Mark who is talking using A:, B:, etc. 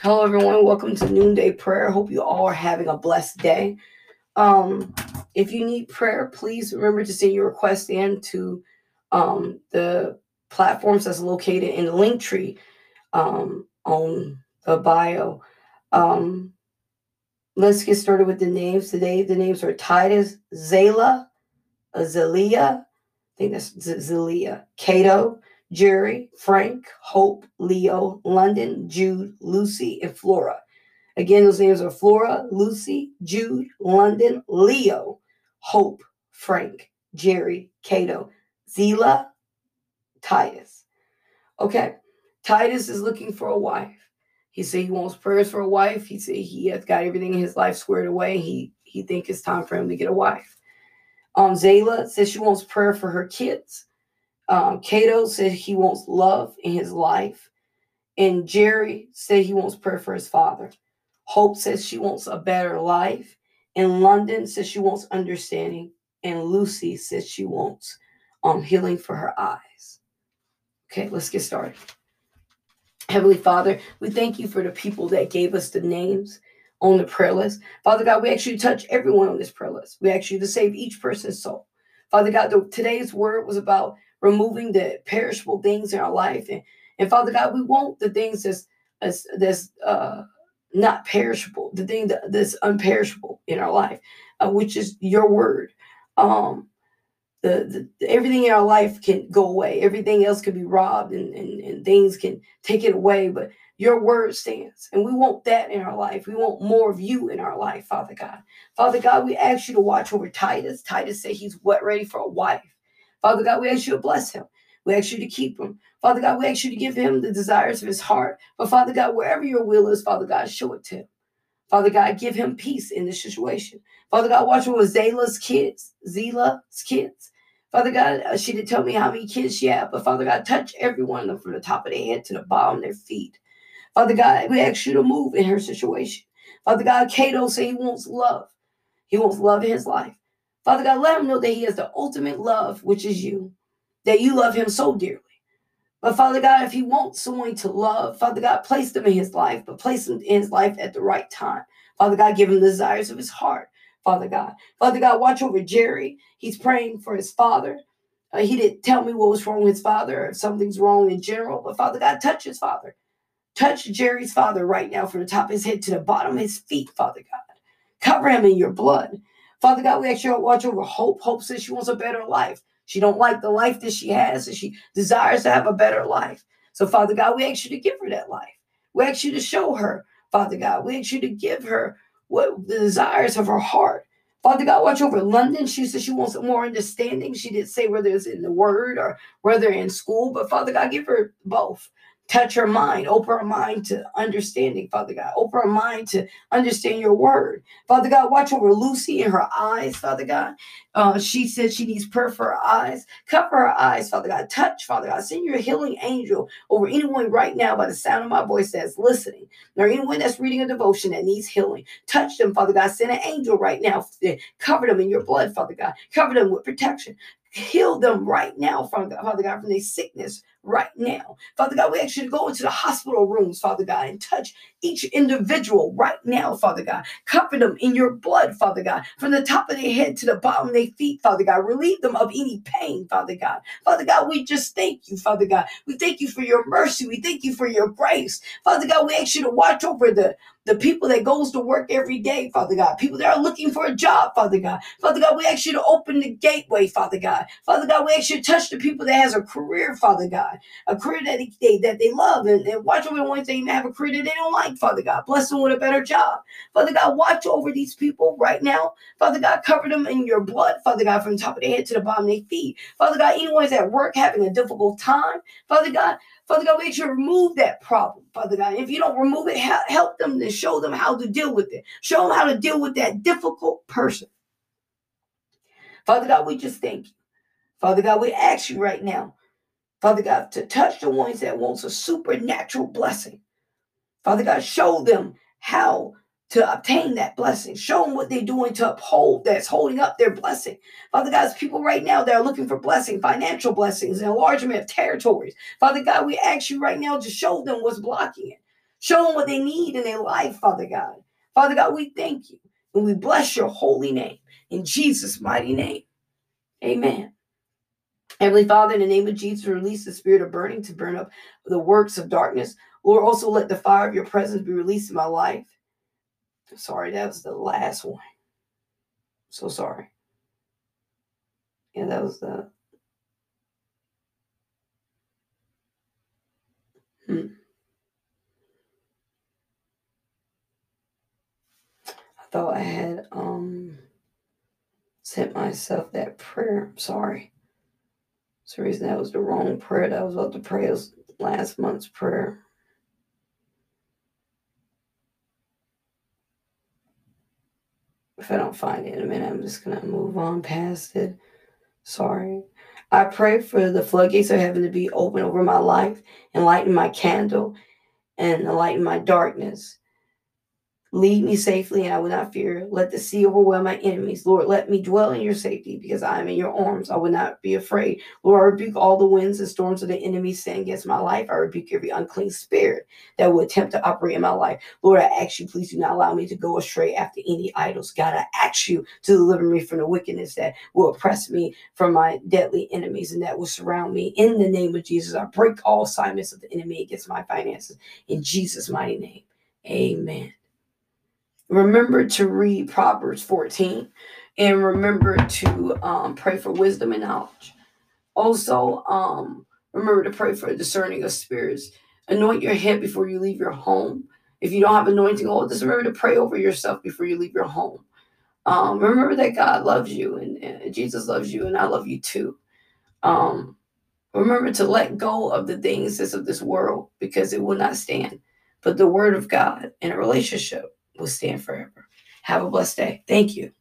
A: Hello, everyone. Welcome to Noonday Prayer. Hope you all are having a blessed day. Um, if you need prayer, please remember to send your request in to um, the platforms that's located in the link tree um, on the bio. Um, let's get started with the names today. The names are Titus, Zayla, Azelia, I think that's Zelia, Cato, Jerry, Frank, Hope, Leo, London, Jude, Lucy, and Flora. Again, those names are Flora, Lucy, Jude, London, Leo, Hope, Frank, Jerry, Cato, Zila, Titus. Okay, Titus is looking for a wife. He said he wants prayers for a wife. He said he has got everything in his life squared away. He he think it's time for him to get a wife. Um, Zayla says she wants prayer for her kids. Um, Cato said he wants love in his life. And Jerry said he wants prayer for his father. Hope says she wants a better life. And London says she wants understanding. And Lucy says she wants um, healing for her eyes. Okay, let's get started. Heavenly Father, we thank you for the people that gave us the names on the prayer list. Father God, we to touch everyone on this prayer list. We you to save each person's soul. Father God, the, today's word was about removing the perishable things in our life. And, and Father God, we want the things that's that's, that's uh, not perishable, the thing that, that's unperishable in our life, uh, which is your word. Um, the, the, everything in our life can go away. Everything else can be robbed and, and, and things can take it away. But your word stands. And we want that in our life. We want more of you in our life, Father God. Father God, we ask you to watch over Titus. Titus said he's what ready for a wife. Father God, we ask you to bless him. We ask you to keep him. Father God, we ask you to give him the desires of his heart. But Father God, wherever your will is, Father God, show it to him. Father God, give him peace in this situation. Father God, watch over Zayla's kids, Zela's kids. Father God, uh, she didn't tell me how many kids she had, but Father God, touch every one of them from the top of their head to the bottom of their feet. Father God, we ask you to move in her situation. Father God, Cato say he wants love. He wants love in his life. Father God, let him know that he has the ultimate love, which is you, that you love him so dearly. But Father God, if he wants someone to love, Father God, place them in his life, but place them in his life at the right time. Father God, give him the desires of his heart. Father God. Father God, watch over Jerry. He's praying for his father. Uh, he didn't tell me what was wrong with his father or if something's wrong in general, but Father God, touch his father. Touch Jerry's father right now from the top of his head to the bottom of his feet, Father God. Cover him in your blood. Father God, we ask you to watch over Hope. Hope says she wants a better life. She don't like the life that she has, and she desires to have a better life. So, Father God, we ask you to give her that life. We ask you to show her, Father God. We ask you to give her what the desires of her heart. Father God, watch over London. She said she wants more understanding. She didn't say whether it's in the word or whether in school, but Father God, give her both touch her mind, open her mind to understanding, Father God. Open her mind to understand your word. Father God, watch over Lucy and her eyes, Father God. Uh, she said she needs prayer for her eyes. Cover her eyes, Father God. Touch, Father God. Send your healing angel over anyone right now by the sound of my voice that's listening, or anyone that's reading a devotion that needs healing. Touch them, Father God. Send an angel right now. Cover them in your blood, Father God. Cover them with protection. Heal them right now, Father God, from their sickness right now. Father God, we ask you to go into the hospital rooms, Father God, and touch each individual right now, Father God. Cover them in your blood, Father God, from the top of their head to the bottom of their feet, Father God. Relieve them of any pain, Father God. Father God, we just thank you, Father God. We thank you for your mercy. We thank you for your grace. Father God, we ask you to watch over the the people that goes to work every day, Father God, people that are looking for a job, Father God. Father God, we ask you to open the gateway, Father God. Father God, we ask you to touch the people that has a career, Father God, a career that they, that they love, and, and watch over the ones that even have a career that they don't like, Father God. Bless them with a better job. Father God, watch over these people right now. Father God, cover them in your blood, Father God, from the top of their head to the bottom of their feet. Father God, anyone's at work having a difficult time, Father God, Father God, make sure to remove that problem, Father God. If you don't remove it, help them to show them how to deal with it. Show them how to deal with that difficult person. Father God, we just thank you. Father God, we ask you right now, Father God, to touch the ones that wants a supernatural blessing. Father God, show them how to obtain that blessing. Show them what they're doing to uphold that's holding up their blessing. Father God, people right now that are looking for blessing, financial blessings, enlargement of territories. Father God, we ask you right now to show them what's blocking it. Show them what they need in their life, Father God. Father God, we thank you and we bless your holy name in Jesus' mighty name. Amen. Heavenly Father, in the name of Jesus, release the spirit of burning to burn up the works of darkness. Lord, also let the fire of your presence be released in my life. Sorry, that was the last one. So sorry. Yeah, that was the. Hmm. I thought I had um sent myself that prayer. I'm sorry. Some reason that was the wrong prayer that I was about to pray. Was last month's prayer. If I don't find it in a minute, I'm just gonna move on past it. Sorry. I pray for the floodgates of heaven to be open over my life, enlighten my candle, and enlighten my darkness. Lead me safely, and I will not fear. Let the sea overwhelm my enemies. Lord, let me dwell in your safety because I am in your arms. I will not be afraid. Lord, I rebuke all the winds and storms of the enemy sent against my life. I rebuke every unclean spirit that will attempt to operate in my life. Lord, I ask you, please do not allow me to go astray after any idols. God, I ask you to deliver me from the wickedness that will oppress me from my deadly enemies and that will surround me. In the name of Jesus, I break all assignments of the enemy against my finances. In Jesus' mighty name, amen remember to read Proverbs 14 and remember to um, pray for wisdom and knowledge. Also, um, remember to pray for discerning of spirits. Anoint your head before you leave your home. If you don't have anointing oil, just remember to pray over yourself before you leave your home. Um, remember that God loves you and, and, Jesus loves you, and I love you too. Um, remember to let go of the things of this world because it will not stand. But the word of God in a relationship will stand forever. Have a blessed day. Thank you.